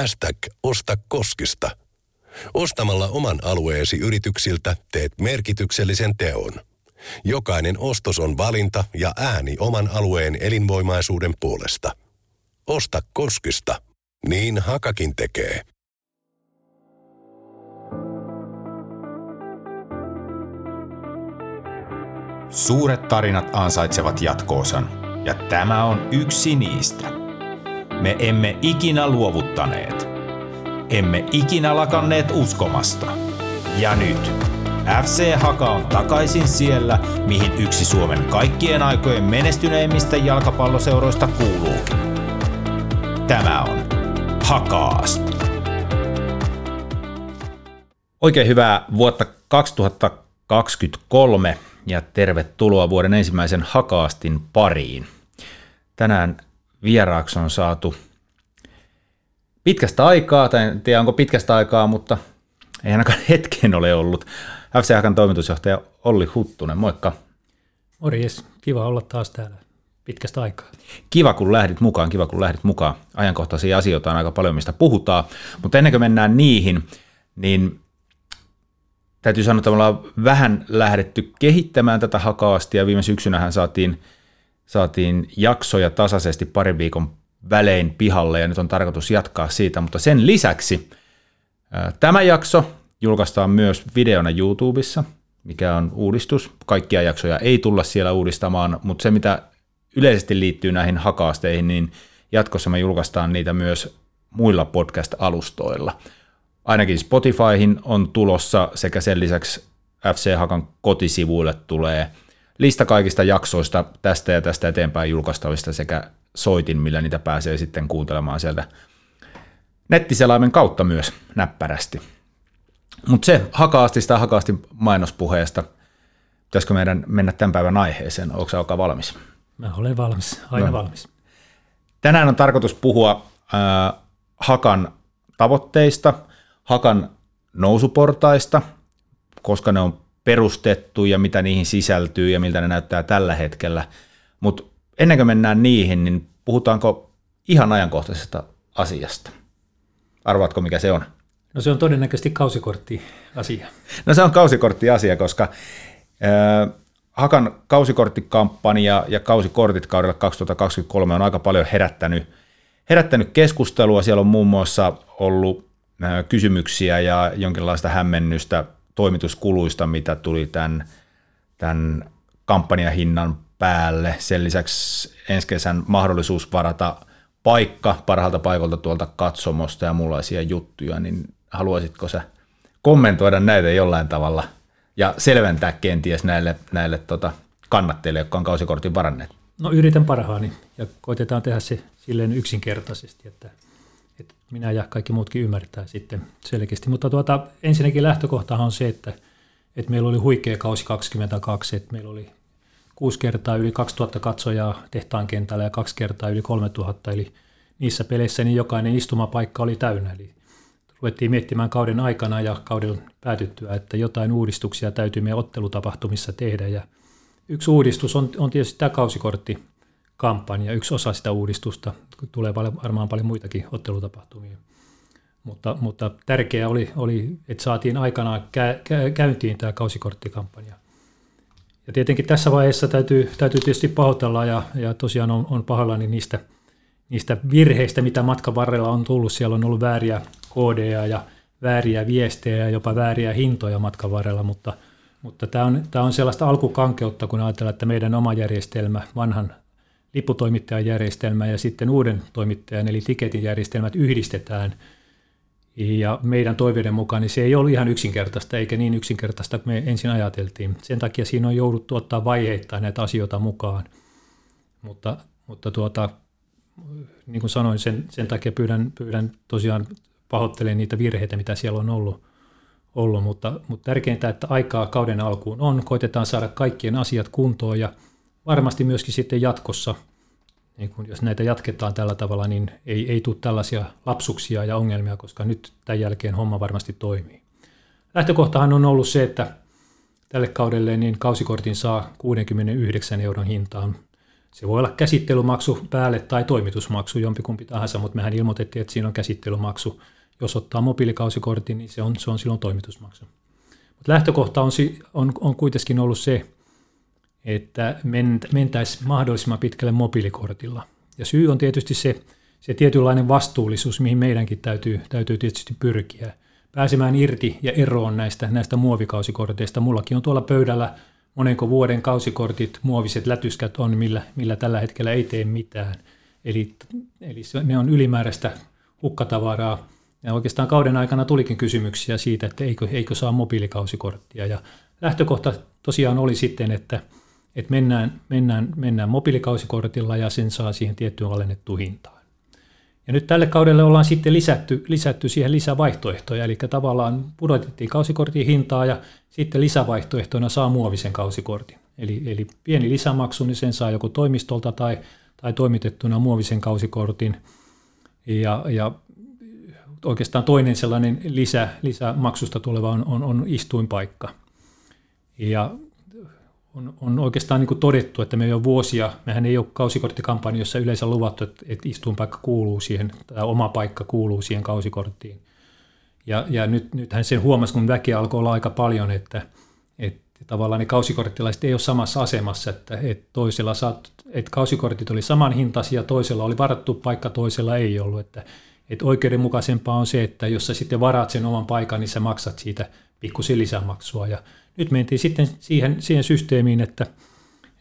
Hashtag Osta Koskista. Ostamalla oman alueesi yrityksiltä teet merkityksellisen teon. Jokainen ostos on valinta ja ääni oman alueen elinvoimaisuuden puolesta. Osta Koskista. Niin Hakakin tekee. Suuret tarinat ansaitsevat jatkoosan, ja tämä on yksi niistä. Me emme ikinä luovuttaneet. Emme ikinä lakanneet uskomasta. Ja nyt FC Haka on takaisin siellä, mihin yksi Suomen kaikkien aikojen menestyneimmistä jalkapalloseuroista kuuluukin. Tämä on Hakaast. Oikein hyvää vuotta 2023 ja tervetuloa vuoden ensimmäisen Hakaastin pariin. Tänään vieraaksi on saatu pitkästä aikaa, tai en tiedä onko pitkästä aikaa, mutta ei ainakaan hetken ole ollut. FC Hakan toimitusjohtaja Olli Huttunen, moikka. Morjes, kiva olla taas täällä pitkästä aikaa. Kiva kun lähdit mukaan, kiva kun lähdit mukaan. Ajankohtaisia asioita on aika paljon, mistä puhutaan, mutta ennen kuin mennään niihin, niin täytyy sanoa, että me ollaan vähän lähdetty kehittämään tätä hakaastia. Viime syksynähän saatiin, saatiin jaksoja tasaisesti parin viikon välein pihalle ja nyt on tarkoitus jatkaa siitä, mutta sen lisäksi tämä jakso julkaistaan myös videona YouTubessa, mikä on uudistus. Kaikkia jaksoja ei tulla siellä uudistamaan, mutta se mitä yleisesti liittyy näihin hakaasteihin, niin jatkossa me julkaistaan niitä myös muilla podcast-alustoilla. Ainakin Spotifyhin on tulossa sekä sen lisäksi FC Hakan kotisivuille tulee lista kaikista jaksoista tästä ja tästä eteenpäin julkaistavista sekä soitin, millä niitä pääsee sitten kuuntelemaan sieltä nettiselaimen kautta myös näppärästi. Mutta se hakaasti ja hakaasti mainospuheesta. Pitäisikö meidän mennä tämän päivän aiheeseen? Onko se alkaa valmis? Mä olen valmis, aina no. valmis. Tänään on tarkoitus puhua äh, Hakan tavoitteista, Hakan nousuportaista, koska ne on perustettu ja mitä niihin sisältyy ja miltä ne näyttää tällä hetkellä. Mutta ennen kuin mennään niihin, niin puhutaanko ihan ajankohtaisesta asiasta? Arvaatko, mikä se on? No se on todennäköisesti kausikortti-asia. No se on kausikortti-asia, koska äh, Hakan kausikorttikampanja ja kausikortit kaudella 2023 on aika paljon herättänyt, herättänyt keskustelua. Siellä on muun muassa ollut kysymyksiä ja jonkinlaista hämmennystä toimituskuluista, mitä tuli tämän, tämän kampanjahinnan päälle. Sen lisäksi ensi kesän mahdollisuus varata paikka parhaalta paikalta tuolta katsomosta ja muunlaisia juttuja, niin haluaisitko sä kommentoida näitä jollain tavalla ja selventää kenties näille, näille tota, kannatteille, jotka on kausikortin varanneet? No yritän parhaani ja koitetaan tehdä se silleen yksinkertaisesti, että minä ja kaikki muutkin ymmärtää sitten selkeästi. Mutta tuota, ensinnäkin lähtökohtahan on se, että, että meillä oli huikea kausi 22, että meillä oli kuusi kertaa yli 2000 katsojaa tehtaan kentällä ja kaksi kertaa yli 3000, eli niissä peleissä niin jokainen istumapaikka oli täynnä. Eli ruvettiin miettimään kauden aikana ja kauden päätyttyä, että jotain uudistuksia täytyy meidän ottelutapahtumissa tehdä. Ja yksi uudistus on, on tietysti tämä kausikorttikampanja, yksi osa sitä uudistusta. Tulee varmaan paljon muitakin ottelutapahtumia. Mutta, mutta tärkeää oli, oli, että saatiin aikanaan kä- käyntiin tämä kausikorttikampanja. Ja tietenkin tässä vaiheessa täytyy, täytyy tietysti pahoitella ja, ja tosiaan on, on pahoillani niistä, niistä virheistä, mitä matkan varrella on tullut. Siellä on ollut vääriä koodeja ja vääriä viestejä ja jopa vääriä hintoja matkan varrella, mutta, mutta tämä, on, tämä on sellaista alkukankeutta, kun ajatellaan, että meidän oma järjestelmä, vanhan lipputoimittajan järjestelmä ja sitten uuden toimittajan eli tiketin järjestelmät yhdistetään – ja meidän toiveiden mukaan niin se ei ollut ihan yksinkertaista, eikä niin yksinkertaista kuin me ensin ajateltiin. Sen takia siinä on jouduttu ottaa vaiheittain näitä asioita mukaan. Mutta, mutta tuota, niin kuin sanoin, sen, sen takia pyydän, pyydän tosiaan pahoittelen niitä virheitä, mitä siellä on ollut, ollut mutta, mutta tärkeintä, että aikaa kauden alkuun on, koitetaan saada kaikkien asiat kuntoon ja varmasti myöskin sitten jatkossa – niin kun jos näitä jatketaan tällä tavalla, niin ei, ei tule tällaisia lapsuksia ja ongelmia, koska nyt tämän jälkeen homma varmasti toimii. Lähtökohtahan on ollut se, että tälle kaudelle niin kausikortin saa 69 euron hintaan. Se voi olla käsittelymaksu päälle tai toimitusmaksu, jompikumpi tahansa, mutta mehän ilmoitettiin, että siinä on käsittelymaksu. Jos ottaa mobiilikausikortin, niin se on, se on silloin toimitusmaksu. Mutta lähtökohta on, on, on kuitenkin ollut se, että mentäisiin mahdollisimman pitkälle mobiilikortilla. Ja syy on tietysti se, se tietynlainen vastuullisuus, mihin meidänkin täytyy, täytyy tietysti pyrkiä. Pääsemään irti ja eroon näistä, näistä muovikausikorteista. Mullakin on tuolla pöydällä monenko vuoden kausikortit, muoviset lätyskät on, millä, millä tällä hetkellä ei tee mitään. Eli, eli ne on ylimääräistä hukkatavaraa. Ja oikeastaan kauden aikana tulikin kysymyksiä siitä, että eikö, eikö saa mobiilikausikorttia. Ja lähtökohta tosiaan oli sitten, että, että mennään, mennään, mennään mobiilikausikortilla ja sen saa siihen tiettyyn alennettuun hintaan. Ja nyt tälle kaudelle ollaan sitten lisätty, lisätty siihen lisävaihtoehtoja, eli tavallaan pudotettiin kausikortin hintaa ja sitten lisävaihtoehtona saa muovisen kausikortin. Eli, eli pieni lisämaksu, niin sen saa joko toimistolta tai, tai toimitettuna muovisen kausikortin. Ja, ja oikeastaan toinen sellainen lisä, lisämaksusta tuleva on, on, on istuinpaikka. Ja on, on oikeastaan niin kuin todettu, että me jo vuosia, mehän ei ole kausikorttikampanjoissa yleensä luvattu, että, että istuinpaikka kuuluu siihen, tai oma paikka kuuluu siihen kausikorttiin. Ja, ja nyt, nythän sen huomasi, kun väkeä alkoi olla aika paljon, että, että tavallaan ne kausikorttilaiset ei ole samassa asemassa, että, että toisella saat, että kausikortit oli saman hintaisia, toisella oli varattu paikka, toisella ei ollut. Että, että oikeudenmukaisempaa on se, että jos sä sitten varaat sen oman paikan, niin sä maksat siitä pikkusen lisämaksua. Ja nyt mentiin sitten siihen, siihen systeemiin, että,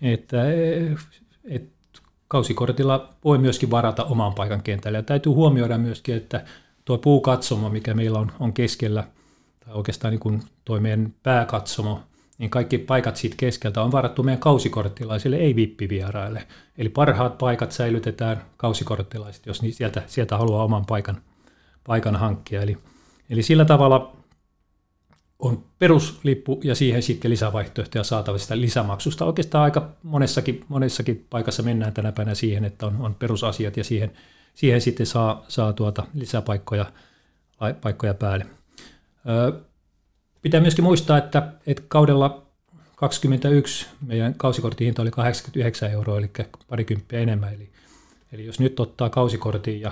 että, että kausikortilla voi myöskin varata oman paikan kentälle. Ja täytyy huomioida myöskin, että tuo puukatsomo, mikä meillä on, on keskellä, tai oikeastaan niin kuin tuo meidän pääkatsomo, niin kaikki paikat siitä keskeltä on varattu meidän kausikorttilaisille, ei vippivieraille. Eli parhaat paikat säilytetään kausikorttilaiset, jos sieltä, sieltä haluaa oman paikan, paikan hankkia. Eli, eli sillä tavalla on peruslippu ja siihen sitten lisävaihtoehtoja saatavista lisämaksusta. Oikeastaan aika monessakin, monessakin paikassa mennään tänä päivänä siihen, että on, on perusasiat ja siihen, siihen sitten saa, saa tuota lisäpaikkoja paikkoja päälle. Ö, pitää myöskin muistaa, että, että kaudella 21 meidän kausikortin hinta oli 89 euroa, eli parikymppiä enemmän. Eli, eli jos nyt ottaa kausikortin ja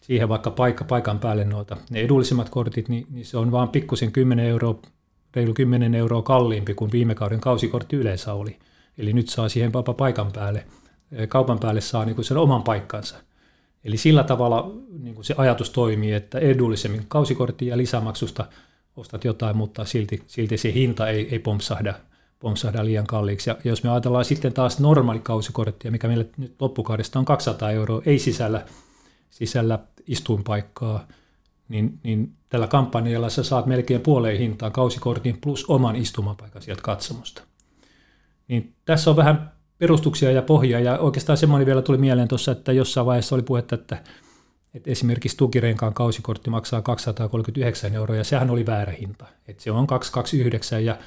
siihen vaikka paikka paikan päälle noita. Ne edullisimmat kortit, niin, niin se on vaan pikkusen 10 euroa, reilu 10 euroa kalliimpi kuin viime kauden kausikortti yleensä oli. Eli nyt saa siihen papa paikan päälle, kaupan päälle saa niin kuin sen oman paikkansa. Eli sillä tavalla niin kuin se ajatus toimii, että edullisemmin kausikortti ja lisämaksusta ostat jotain, mutta silti, silti se hinta ei, ei pompsahda, pompsahda liian kalliiksi. Ja jos me ajatellaan sitten taas normaali kausikorttia, mikä meillä nyt loppukaudesta on 200 euroa, ei sisällä, sisällä istuinpaikkaa, niin, niin tällä kampanjalla sä saat melkein puoleen hintaan kausikortin plus oman istumapaikan sieltä katsomusta. Niin tässä on vähän perustuksia ja pohjaa, ja oikeastaan semmoinen vielä tuli mieleen tuossa, että jossain vaiheessa oli puhetta, että, että esimerkiksi tukirenkaan kausikortti maksaa 239 euroa, ja sehän oli väärä hinta. Että se on 229, ja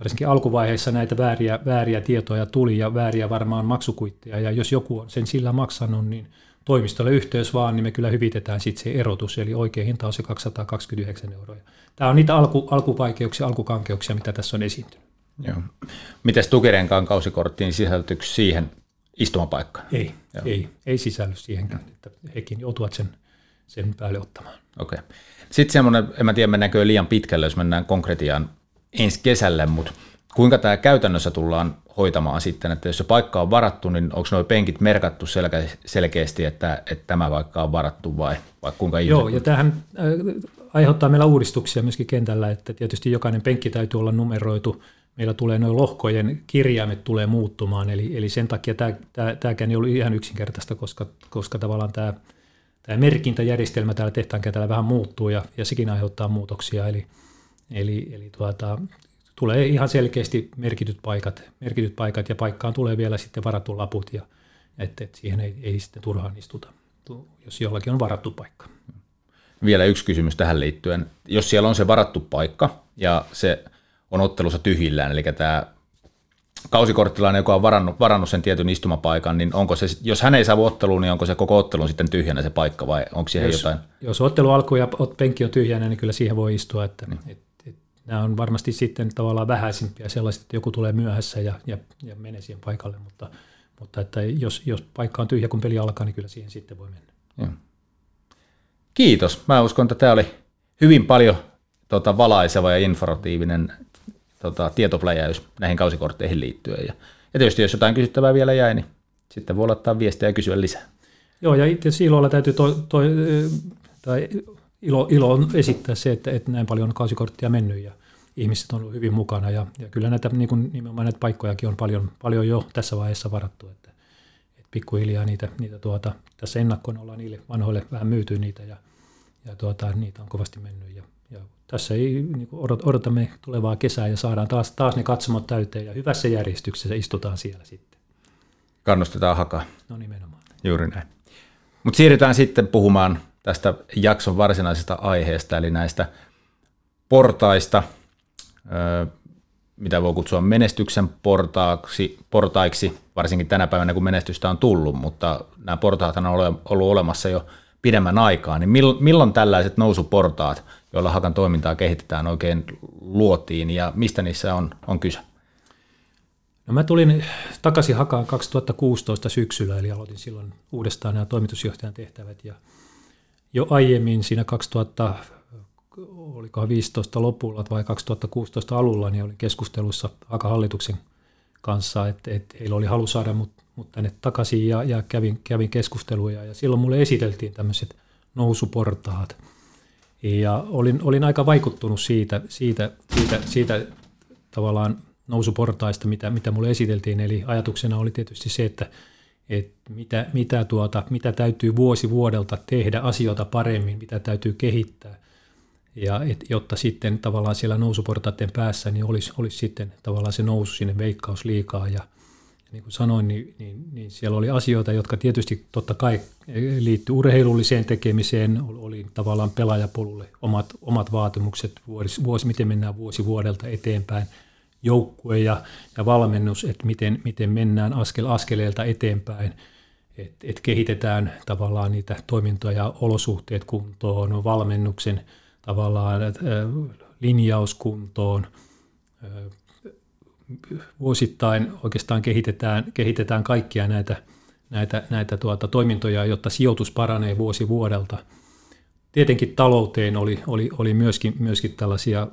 varsinkin alkuvaiheessa näitä vääriä, vääriä tietoja tuli, ja vääriä varmaan maksukuitteja, ja jos joku on sen sillä maksanut, niin toimistolle yhteys vaan, niin me kyllä hyvitetään sitten se erotus, eli oikea hinta on se 229 euroa. Tämä on niitä alku, alkuvaikeuksia, alkukankeuksia, mitä tässä on esiintynyt. Joo. Mites tukirenkaan kausikorttiin sisältyykö siihen istumapaikkaan? Ei, Joo. ei, ei sisälly siihenkään, että hekin joutuvat sen, sen päälle ottamaan. Okei. Okay. Sitten semmoinen, en mä tiedä mennäänkö liian pitkälle, jos mennään konkretiaan ensi kesälle, mutta kuinka tämä käytännössä tullaan hoitamaan sitten, että jos se paikka on varattu, niin onko nuo penkit merkattu selke- selkeästi, että, että tämä vaikka on varattu vai, vai kuinka ihmiset? Joo, ja tähän äh, aiheuttaa meillä uudistuksia myöskin kentällä, että tietysti jokainen penkki täytyy olla numeroitu, meillä tulee noin lohkojen kirjaimet tulee muuttumaan, eli, eli sen takia tämä, tämä, tämäkään ei ollut ihan yksinkertaista, koska, koska tavallaan tämä, tämä merkintäjärjestelmä täällä tehtaan kentällä vähän muuttuu ja, ja sekin aiheuttaa muutoksia, eli, eli, eli tuota, tulee ihan selkeästi merkityt paikat, merkityt paikat ja paikkaan tulee vielä sitten varattu laput ja että, että siihen ei, ei sitten turhaan istuta, jos jollakin on varattu paikka. Vielä yksi kysymys tähän liittyen. Jos siellä on se varattu paikka ja se on ottelussa tyhjillään, eli tämä kausikorttilainen, joka on varannut, varannut sen tietyn istumapaikan, niin onko se, jos hän ei saa otteluun, niin onko se koko ottelun sitten tyhjänä se paikka vai onko siihen jos, jotain? Jos ottelu alkuu ja penkki on tyhjänä, niin kyllä siihen voi istua, että, niin. et, nämä on varmasti sitten tavallaan vähäisimpiä sellaiset, että joku tulee myöhässä ja, ja, ja menee siihen paikalle, mutta, Mutta että jos, jos paikka on tyhjä, kun peli alkaa, niin kyllä siihen sitten voi mennä. Joo. Kiitos. Mä uskon, että tämä oli hyvin paljon tota, valaiseva ja informatiivinen tota, tietopläjäys näihin kausikortteihin liittyen. Ja, ja tietysti jos jotain kysyttävää vielä jäi, niin sitten voi laittaa viestiä ja kysyä lisää. Joo, ja itse ilolla täytyy toi, toi, tai ilo, ilo on esittää se, että, että näin paljon on kausikorttia mennyt ja ihmiset on ollut hyvin mukana. Ja, ja kyllä näitä niin kuin nimenomaan näitä paikkojakin on paljon, paljon jo tässä vaiheessa varattu. Että, että pikkuhiljaa niitä, niitä tuota, tässä ennakkoon ollaan niille vanhoille vähän myyty niitä ja, ja tuota, niitä on kovasti mennyt. Ja, ja tässä ei, niin kuin odotamme tulevaa kesää ja saadaan taas, taas ne katsomot täyteen ja hyvässä järjestyksessä istutaan siellä sitten. Kannustetaan hakaa. No nimenomaan. Juuri näin. Mutta siirrytään sitten puhumaan tästä jakson varsinaisesta aiheesta, eli näistä portaista, mitä voi kutsua menestyksen portaaksi, portaiksi, varsinkin tänä päivänä, kun menestystä on tullut, mutta nämä portaat on ollut olemassa jo pidemmän aikaa, niin milloin tällaiset nousuportaat, joilla Hakan toimintaa kehitetään, oikein luotiin ja mistä niissä on, on kyse? No mä tulin takaisin Hakaan 2016 syksyllä, eli aloitin silloin uudestaan nämä toimitusjohtajan tehtävät ja jo aiemmin siinä 2000, olikohan 15 lopulla vai 2016 alulla, niin olin keskustelussa Hakan hallituksen kanssa, että, että heillä oli halu saada mut, mut tänne takaisin ja, ja kävin, kävin keskusteluja ja silloin mulle esiteltiin tämmöiset nousuportaat. Ja olin, olin aika vaikuttunut siitä, siitä, siitä, siitä tavallaan nousuportaista, mitä, mitä mulle esiteltiin. Eli ajatuksena oli tietysti se, että, että mitä, mitä, tuota, mitä täytyy vuosi vuodelta tehdä asioita paremmin, mitä täytyy kehittää. Ja et, jotta sitten tavallaan siellä nousuportaiden päässä niin olisi, olisi sitten tavallaan se nousu sinne veikkausliikaa. Ja, niin kuin sanoin, niin, niin, niin siellä oli asioita, jotka tietysti totta kai liittyy urheilulliseen tekemiseen, oli tavallaan pelaajapolulle omat, omat vaatimukset, vuosi, vuosi, miten mennään vuosi vuodelta eteenpäin – joukkue ja, ja valmennus, että miten, miten mennään askel askeleelta eteenpäin, että et kehitetään tavallaan niitä toimintoja ja olosuhteet kuntoon, valmennuksen tavallaan et, linjauskuntoon, vuosittain oikeastaan kehitetään, kehitetään kaikkia näitä, näitä, näitä tuota, toimintoja, jotta sijoitus paranee vuosi vuodelta. Tietenkin talouteen oli, oli, oli myöskin, myöskin tällaisia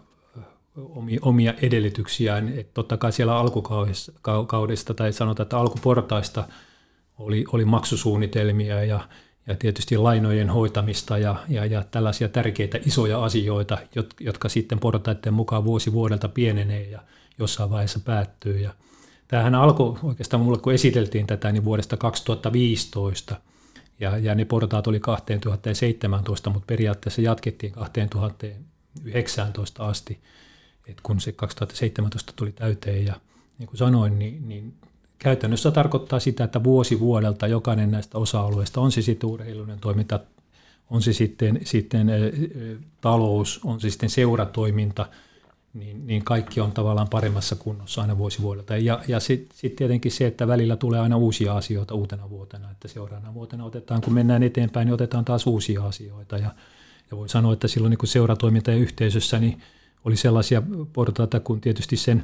omia edellytyksiään. että totta kai siellä alkukaudesta tai sanotaan, että alkuportaista oli, oli maksusuunnitelmia ja, ja tietysti lainojen hoitamista ja, ja, ja tällaisia tärkeitä isoja asioita, jotka sitten portaiden mukaan vuosi vuodelta pienenee ja jossain vaiheessa päättyy. Ja tämähän alkoi oikeastaan mulle, kun esiteltiin tätä, niin vuodesta 2015, ja, ja ne portaat oli 2017, mutta periaatteessa jatkettiin 2019 asti että kun se 2017 tuli täyteen ja niin kuin sanoin, niin, niin käytännössä tarkoittaa sitä, että vuosi vuodelta jokainen näistä osa-alueista, on se sitten urheilullinen toiminta, on se sitten, sitten talous, on se sitten seuratoiminta, niin, niin kaikki on tavallaan paremmassa kunnossa aina vuosi vuodelta. Ja, ja sitten sit tietenkin se, että välillä tulee aina uusia asioita uutena vuotena, että seuraavana vuotena otetaan, kun mennään eteenpäin, niin otetaan taas uusia asioita. Ja, ja voi sanoa, että silloin niin seuratoiminta ja yhteisössä, niin oli sellaisia portaita kuin tietysti sen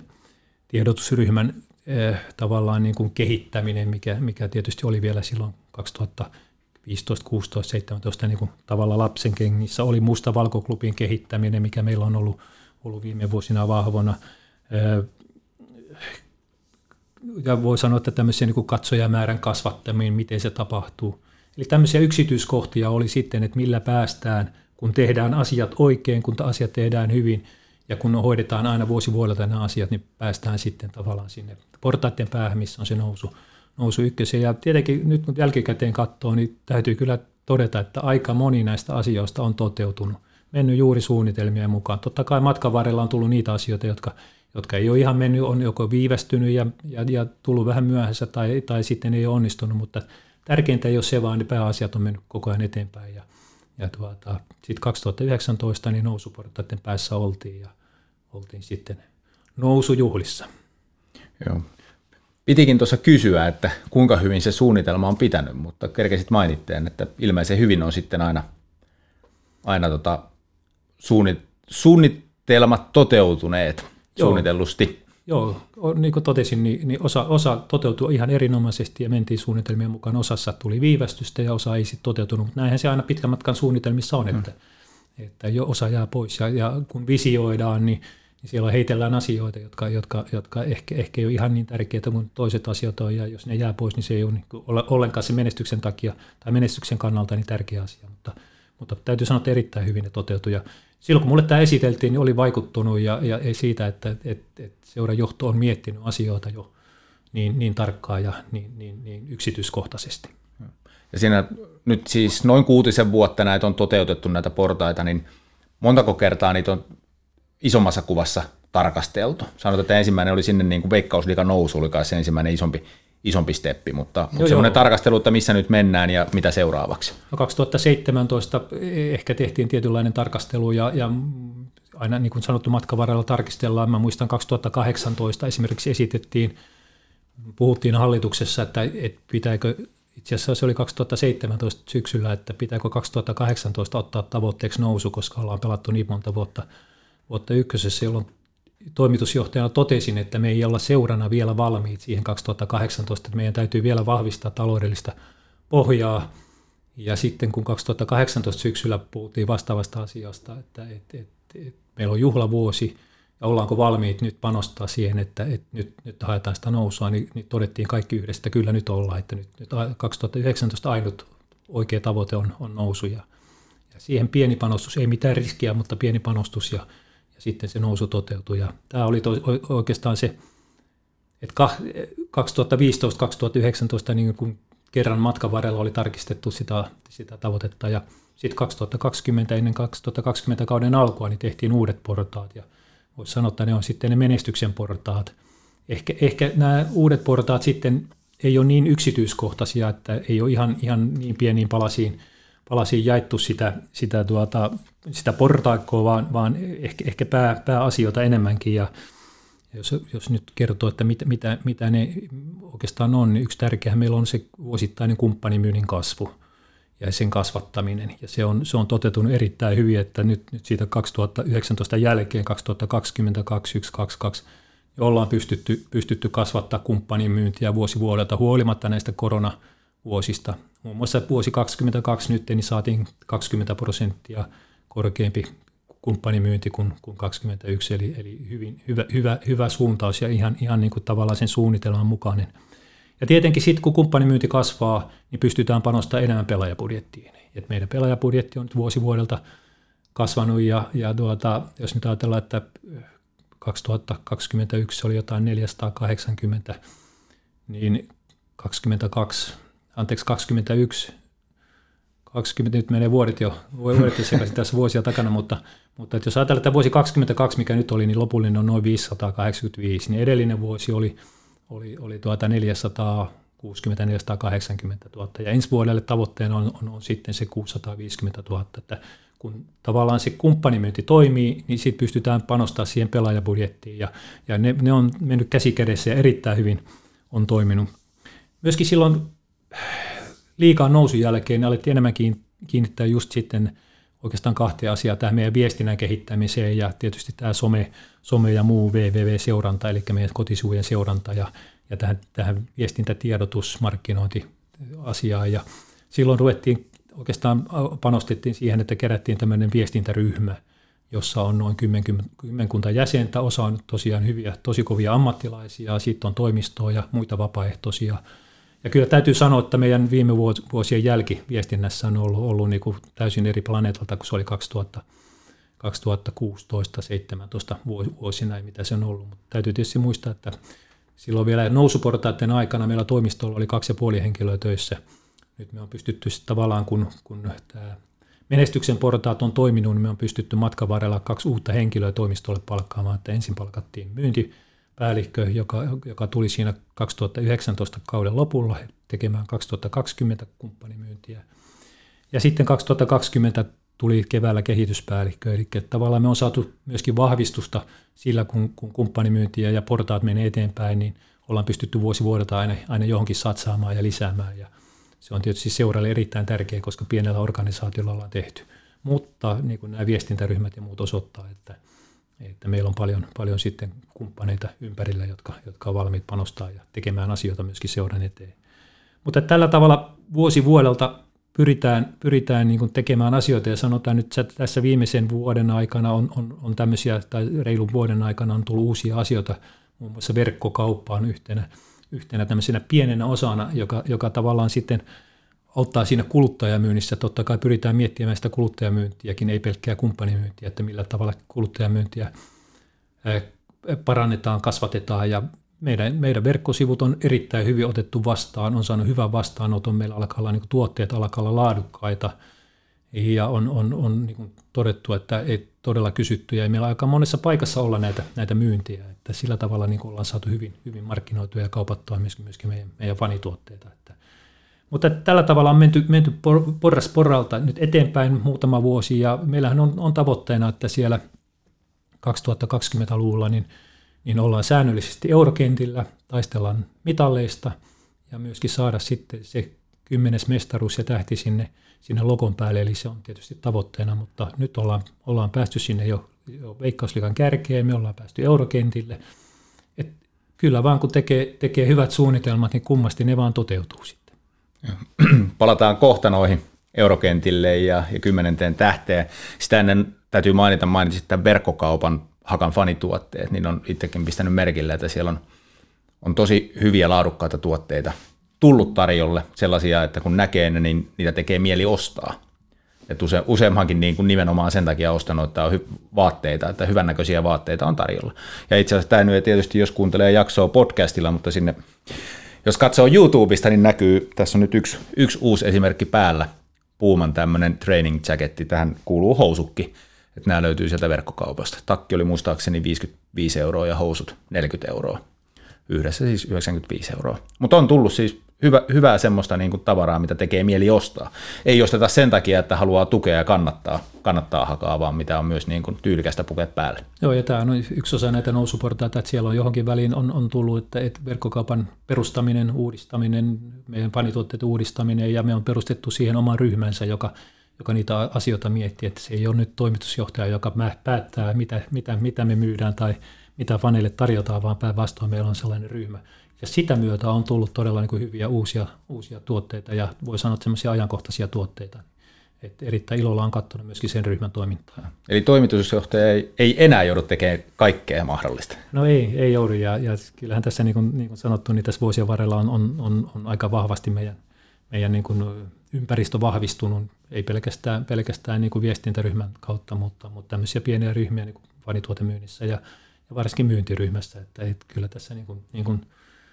tiedotusryhmän eh, tavallaan niin kuin kehittäminen, mikä, mikä tietysti oli vielä silloin 2015, 16, 17 niin kuin tavallaan lapsen kengissä, oli musta valkoklubin kehittäminen, mikä meillä on ollut, ollut viime vuosina vahvana. Eh, ja voi sanoa, että tämmöisiä niin kuin katsojamäärän kasvattaminen, miten se tapahtuu. Eli tämmöisiä yksityiskohtia oli sitten, että millä päästään, kun tehdään asiat oikein, kun asiat tehdään hyvin – ja kun hoidetaan aina vuosi vuodelta nämä asiat, niin päästään sitten tavallaan sinne portaiden päähän, missä on se nousu, nousu ykkösen. Ja tietenkin nyt kun jälkikäteen katsoo, niin täytyy kyllä todeta, että aika moni näistä asioista on toteutunut. Mennyt juuri suunnitelmien mukaan. Totta kai matkan varrella on tullut niitä asioita, jotka, jotka ei ole ihan mennyt, on joko viivästynyt ja, ja, ja tullut vähän myöhässä tai, tai sitten ei ole onnistunut, mutta tärkeintä ei ole se, vaan ne pääasiat on mennyt koko ajan eteenpäin. Ja, ja tuota, sitten 2019 niin nousuportaiden päässä oltiin ja, oltiin sitten nousujuhlissa. Joo. Pitikin tuossa kysyä, että kuinka hyvin se suunnitelma on pitänyt, mutta kerkesit mainitteen, että ilmeisen hyvin on sitten aina, aina tota suunnit, suunnitelmat toteutuneet Joo. suunnitellusti. Joo, niin kuin totesin, niin, niin osa, osa toteutui ihan erinomaisesti ja mentiin suunnitelmien mukaan. Osassa tuli viivästystä ja osa ei sitten toteutunut, mutta näinhän se aina pitkän matkan suunnitelmissa on, että, mm. Että jo osa jää pois. Ja, ja kun visioidaan, niin, niin siellä heitellään asioita, jotka, jotka, jotka ehkä, ehkä ei ole ihan niin tärkeitä kuin toiset asiat on, ja jos ne jää pois, niin se ei ole niin ollenkaan se menestyksen takia tai menestyksen kannalta niin tärkeä asia. Mutta, mutta täytyy sanoa, että erittäin hyvin ne toteutui. Ja silloin kun mulle tämä esiteltiin, niin oli vaikuttunut ja, ja siitä, että et, et seuran johto on miettinyt asioita jo niin, niin tarkkaan ja niin, niin, niin yksityiskohtaisesti. Ja siinä nyt siis noin kuutisen vuotta näitä on toteutettu näitä portaita, niin montako kertaa niitä on isommassa kuvassa tarkasteltu? Sanotaan, että ensimmäinen oli sinne niin kuin veikkausliikan nousu, oli se ensimmäinen isompi isompi steppi, mutta, mutta semmoinen tarkastelu, että missä nyt mennään ja mitä seuraavaksi. No 2017 ehkä tehtiin tietynlainen tarkastelu ja, ja aina niin kuin sanottu matkan varrella tarkistellaan. Mä muistan 2018 esimerkiksi esitettiin, puhuttiin hallituksessa, että, että pitääkö, itse asiassa se oli 2017 syksyllä, että pitääkö 2018 ottaa tavoitteeksi nousu, koska ollaan pelattu niin monta vuotta, vuotta ykkösessä, jolloin toimitusjohtajana totesin, että me ei olla seurana vielä valmiit siihen 2018, että meidän täytyy vielä vahvistaa taloudellista pohjaa. Ja sitten kun 2018 syksyllä puhuttiin vastaavasta asiasta, että et, et, et, meillä on juhlavuosi ja ollaanko valmiit nyt panostaa siihen, että et nyt, nyt haetaan sitä nousua, niin, niin todettiin kaikki yhdessä, että kyllä nyt ollaan, että nyt, nyt 2019 ainut oikea tavoite on, on nousu ja, ja siihen pieni panostus, ei mitään riskiä, mutta pieni panostus ja ja sitten se nousu toteutui. Ja tämä oli to, oikeastaan se, että 2015-2019 niin kun kerran matkan varrella oli tarkistettu sitä, sitä tavoitetta ja sitten 2020 ennen 2020 kauden alkua niin tehtiin uudet portaat ja voisi sanoa, että ne on sitten ne menestyksen portaat. Ehkä, ehkä nämä uudet portaat sitten ei ole niin yksityiskohtaisia, että ei ole ihan, ihan niin pieniin palasiin palasiin jaettu sitä, sitä, tuota, sitä portaikkoa, vaan, vaan ehkä, ehkä pää, pääasioita enemmänkin. Ja jos, jos nyt kertoo, että mit, mitä, mitä ne oikeastaan on, niin yksi tärkeä meillä on se vuosittainen kumppanimyynnin kasvu ja sen kasvattaminen. Ja se on, se on toteutunut erittäin hyvin, että nyt, nyt siitä 2019 jälkeen, 2022, 2022, ollaan pystytty, pystytty kasvattaa kumppanimyyntiä vuosi vuodelta huolimatta näistä koronavuosista. Muun muassa vuosi 2022 nyt niin saatiin 20 prosenttia korkeampi kumppanimyynti kuin, kuin 21, eli, eli hyvin, hyvä, hyvä, hyvä suuntaus ja ihan, ihan niin kuin tavallaan sen suunnitelman mukainen. Ja tietenkin sitten kun kumppanimyynti kasvaa, niin pystytään panostamaan enemmän pelaajapudjettiin. Et meidän pelaajapudjetti on nyt vuosi vuodelta kasvanut ja, ja tuota, jos nyt ajatellaan, että 2021 oli jotain 480, niin 22 anteeksi 21, 20, nyt menee vuodet jo, vuodet jo sekaisin tässä vuosia takana, mutta, mutta että jos ajatellaan, että vuosi 22, mikä nyt oli, niin lopullinen on noin 585, niin edellinen vuosi oli, oli, oli tuota 460 480 000 ja ensi vuodelle tavoitteena on, on, on sitten se 650 000, että kun tavallaan se kumppanimyynti toimii, niin sitten pystytään panostamaan siihen pelaajabudjettiin ja, ja ne, ne on mennyt käsikädessä ja erittäin hyvin on toiminut. Myöskin silloin liikaa nousun jälkeen alettiin enemmän kiinnittää just sitten oikeastaan kahtia asiaa, tähän meidän viestinnän kehittämiseen ja tietysti tämä some, some ja muu www-seuranta, eli meidän kotisivujen seuranta ja, ja tähän, tähän viestintätiedotus, markkinointi asiaan. Ja silloin ruvettiin, oikeastaan panostettiin siihen, että kerättiin tämmöinen viestintäryhmä, jossa on noin kymmenkunta jäsentä. Osa on tosiaan hyviä, tosi kovia ammattilaisia, sitten on toimistoa ja muita vapaaehtoisia – ja kyllä täytyy sanoa, että meidän viime vuosien jälkiviestinnässä on ollut, ollut niin kuin täysin eri planeetalta kuin se oli 2000, 2016-2017 vuosina, mitä se on ollut. Mutta täytyy tietysti muistaa, että silloin vielä nousuportaiden aikana meillä toimistolla oli kaksi ja puoli henkilöä töissä. Nyt me on pystytty tavallaan, kun, kun tämä menestyksen portaat on toiminut, niin me on pystytty matkan varrella kaksi uutta henkilöä toimistolle palkkaamaan. Että ensin palkattiin myynti, päällikkö, joka, joka tuli siinä 2019 kauden lopulla tekemään 2020 kumppanimyyntiä. Ja sitten 2020 tuli keväällä kehityspäällikkö, eli tavallaan me on saatu myöskin vahvistusta sillä, kun, kun kumppanimyyntiä ja portaat menee eteenpäin, niin ollaan pystytty vuosi vuodelta aina, aina johonkin satsaamaan ja lisäämään. Ja se on tietysti seuralle erittäin tärkeä, koska pienellä organisaatiolla ollaan tehty. Mutta niin kuin nämä viestintäryhmät ja muut osoittaa, että – Että meillä on paljon, paljon sitten kumppaneita ympärillä, jotka, jotka on valmiit panostaa ja tekemään asioita myöskin seuran eteen. Mutta tällä tavalla vuosi vuodelta pyritään, pyritään niin kuin tekemään asioita ja sanotaan nyt, että tässä viimeisen vuoden aikana on, on, on tämmöisiä, tai reilun vuoden aikana on tullut uusia asioita, muun muassa verkkokauppa on yhtenä, yhtenä tämmöisenä pienenä osana, joka, joka tavallaan sitten auttaa siinä kuluttajamyynnissä. Totta kai pyritään miettimään sitä kuluttajamyyntiäkin, ei pelkkää kumppanimyyntiä, että millä tavalla kuluttajamyyntiä parannetaan, kasvatetaan ja meidän, meidän verkkosivut on erittäin hyvin otettu vastaan, on saanut hyvän vastaanoton, meillä alkaa olla niin tuotteet alkaa olla laadukkaita ja on, on, on niin todettu, että ei todella kysytty ja meillä aika monessa paikassa olla näitä, näitä myyntiä, että sillä tavalla niin ollaan saatu hyvin, hyvin markkinoitua ja kaupattua myöskin, myöskin meidän, meidän fanituotteita. Että. Mutta tällä tavalla on menty, menty porras porralta nyt eteenpäin muutama vuosi ja meillähän on, on tavoitteena, että siellä 2020-luvulla niin – niin ollaan säännöllisesti eurokentillä, taistellaan mitalleista ja myöskin saada sitten se kymmenes mestaruus ja tähti sinne, sinne logon päälle, eli se on tietysti tavoitteena, mutta nyt ollaan, ollaan päästy sinne jo, jo Veikkausliikan kärkeen, me ollaan päästy eurokentille. Et kyllä vaan kun tekee, tekee hyvät suunnitelmat, niin kummasti ne vaan toteutuu sitten. Palataan kohta noihin eurokentille ja, ja kymmenenteen tähteen. Sitä ennen täytyy mainita, mainitsit tämän verkkokaupan Hakan fanituotteet, niin on itsekin pistänyt merkille, että siellä on, on tosi hyviä laadukkaita tuotteita tullut tarjolle, sellaisia, että kun näkee ne, niin niitä tekee mieli ostaa. Et use, useammankin niin kuin nimenomaan sen takia ostanut, että on hy- vaatteita, että hyvännäköisiä vaatteita on tarjolla. Ja itse asiassa tämä nyt tietysti, jos kuuntelee jaksoa podcastilla, mutta sinne, jos katsoo YouTubesta, niin näkyy, tässä on nyt yksi, yksi uusi esimerkki päällä, Puuman tämmöinen training jacketti, tähän kuuluu housukki, että nämä löytyy sieltä verkkokaupasta. Takki oli muistaakseni 55 euroa ja housut 40 euroa. Yhdessä siis 95 euroa. Mutta on tullut siis hyvä, hyvää semmoista niin kuin tavaraa, mitä tekee mieli ostaa. Ei osteta sen takia, että haluaa tukea ja kannattaa, kannattaa hakaa, vaan mitä on myös niin kuin tyylikästä pukea päälle. Joo, ja tämä on yksi osa näitä nousuportaita, että siellä on johonkin väliin on, on tullut, että, että verkkokaupan perustaminen, uudistaminen, meidän panituotteiden uudistaminen, ja me on perustettu siihen oma ryhmänsä, joka joka niitä asioita miettii, että se ei ole nyt toimitusjohtaja, joka päättää, mitä, mitä, mitä me myydään tai mitä faneille tarjotaan, vaan päinvastoin meillä on sellainen ryhmä. Ja sitä myötä on tullut todella niin kuin hyviä uusia, uusia tuotteita ja voi sanoa, että semmoisia ajankohtaisia tuotteita. Että erittäin ilolla on katsonut myöskin sen ryhmän toimintaa. Eli toimitusjohtaja ei, ei enää joudu tekemään kaikkea mahdollista? No ei, ei joudu. Ja, ja kyllähän tässä, niin kuin, niin kuin sanottu, niin tässä vuosien varrella on, on, on, on aika vahvasti meidän, meidän niin kuin ympäristö vahvistunut, ei pelkästään, pelkästään niin kuin viestintäryhmän kautta, mutta, mutta tämmöisiä pieniä ryhmiä niin kuin fanituotemyynnissä ja, ja varsinkin myyntiryhmässä. Että, että kyllä tässä niin kuin, niin kuin,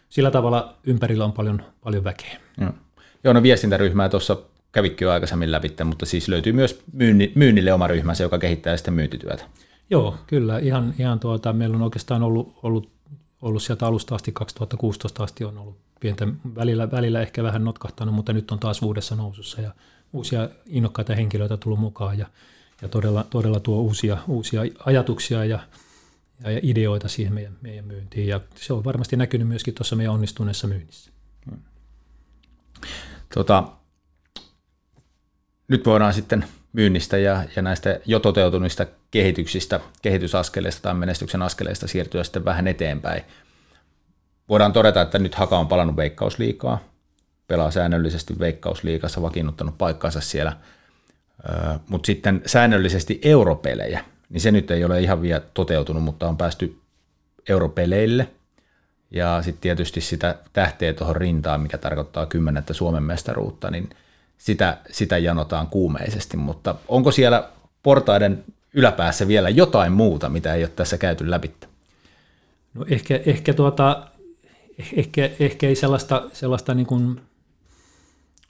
sillä tavalla ympärillä on paljon, paljon väkeä. Joo, Joo no viestintäryhmää tuossa kävikö jo aikaisemmin läpi, mutta siis löytyy myös myynni, myynnille oma ryhmänsä, joka kehittää sitten myyntityötä. Joo, kyllä. Ihan, ihan tuota, meillä on oikeastaan ollut, ollut, ollut sieltä alusta asti, 2016 asti on ollut pientä välillä, välillä ehkä vähän notkahtanut, mutta nyt on taas uudessa nousussa ja uusia innokkaita henkilöitä tullut mukaan ja, ja todella, todella tuo uusia, uusia ajatuksia ja, ja, ideoita siihen meidän, meidän myyntiin. Ja se on varmasti näkynyt myöskin tuossa meidän onnistuneessa myynnissä. Tota, nyt voidaan sitten myynnistä ja, ja näistä jo toteutuneista kehityksistä, kehitysaskeleista tai menestyksen askeleista siirtyä sitten vähän eteenpäin. Voidaan todeta, että nyt Haka on palannut veikkausliikaa, pelaa säännöllisesti veikkausliikassa, vakiinnuttanut paikkansa siellä, mutta sitten säännöllisesti europelejä, niin se nyt ei ole ihan vielä toteutunut, mutta on päästy europeleille, ja sitten tietysti sitä tähteä tuohon rintaan, mikä tarkoittaa kymmenettä Suomen mestaruutta, niin sitä, sitä janotaan kuumeisesti, mutta onko siellä portaiden yläpäässä vielä jotain muuta, mitä ei ole tässä käyty läpi? No ehkä, ehkä tuota, ehkä, ehkä ei sellaista, sellaista, niin kuin,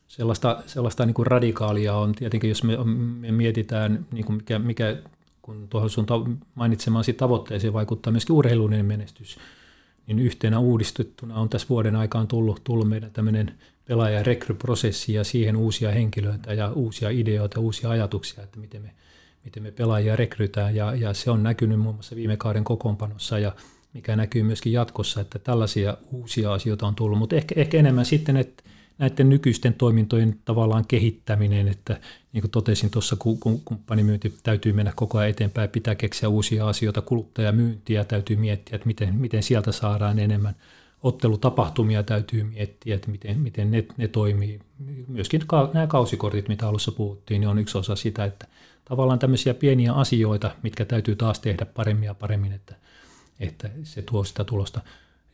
sellaista, sellaista niin kuin radikaalia on. Tietenkin jos me, me mietitään, niin kuin mikä, mikä, kun tuohon sun mainitsemaasi tavoitteeseen vaikuttaa myöskin urheilullinen menestys, niin yhtenä uudistettuna on tässä vuoden aikaan tullut, tullut meidän tämmöinen pelaaja- rekryprosessi ja siihen uusia henkilöitä ja uusia ideoita, uusia ajatuksia, että miten me, miten me pelaajia rekrytään. Ja, ja se on näkynyt muun muassa viime kauden kokoonpanossa ja mikä näkyy myöskin jatkossa, että tällaisia uusia asioita on tullut, mutta ehkä, ehkä enemmän sitten, että näiden nykyisten toimintojen tavallaan kehittäminen, että niin kuin totesin tuossa, kun kumppanimyynti täytyy mennä koko ajan eteenpäin, pitää keksiä uusia asioita, kuluttajamyyntiä täytyy miettiä, että miten, miten sieltä saadaan enemmän ottelutapahtumia täytyy miettiä, että miten, miten ne, ne toimii. Myöskin ka, nämä kausikortit, mitä alussa puhuttiin, niin on yksi osa sitä, että tavallaan tämmöisiä pieniä asioita, mitkä täytyy taas tehdä paremmin ja paremmin, että, että se tuo sitä tulosta.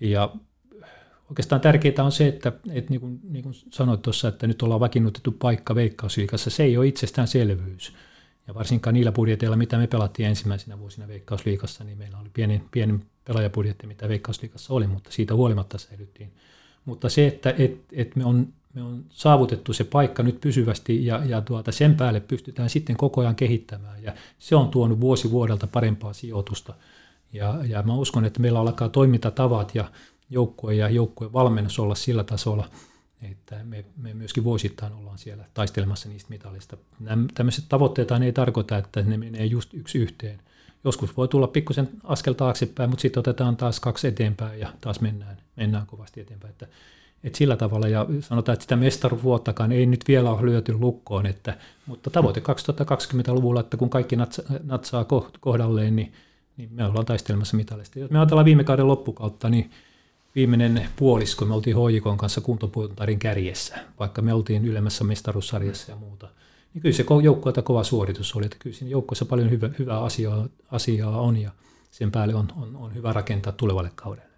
Ja oikeastaan tärkeää on se, että, että niin, kuin, niin kuin sanoit tuossa, että nyt ollaan vakiinnutettu paikka Veikkausliikassa, se ei ole itsestäänselvyys. Ja varsinkaan niillä budjeteilla, mitä me pelattiin ensimmäisenä vuosina Veikkausliikassa, niin meillä oli pieni, pieni pelaajabudjetti, mitä Veikkausliikassa oli, mutta siitä huolimatta säilyttiin. Mutta se, että et, et me, on, me on saavutettu se paikka nyt pysyvästi ja, ja tuota, sen päälle pystytään sitten koko ajan kehittämään ja se on tuonut vuosi vuodelta parempaa sijoitusta. Ja, ja mä uskon, että meillä alkaa toimintatavat ja joukkue ja joukkueen valmennus olla sillä tasolla, että me, me myöskin vuosittain ollaan siellä taistelemassa niistä mitalista. Nämä, tämmöiset tavoitteet ei tarkoita, että ne menee just yksi yhteen. Joskus voi tulla pikkusen askel taaksepäin, mutta sitten otetaan taas kaksi eteenpäin ja taas mennään, mennään kovasti eteenpäin. Että, että sillä tavalla, ja sanotaan, että sitä mestaruvuottakaan ei nyt vielä ole lyöty lukkoon, että, mutta tavoite 2020-luvulla, että kun kaikki natsaa, kohdalleen, niin, niin me ollaan taistelemassa mitalista. Jos me ajatellaan viime kauden loppukautta, niin viimeinen puolisko me oltiin HJK kanssa kuntopuntarin kärjessä, vaikka me oltiin ylemmässä mestaruussarjassa ja muuta. Niin kyllä se joukkueelta kova suoritus oli, että kyllä siinä joukkueessa paljon hyvä, hyvää asiaa, asiaa on ja sen päälle on, on, on hyvä rakentaa tulevalle kaudelle.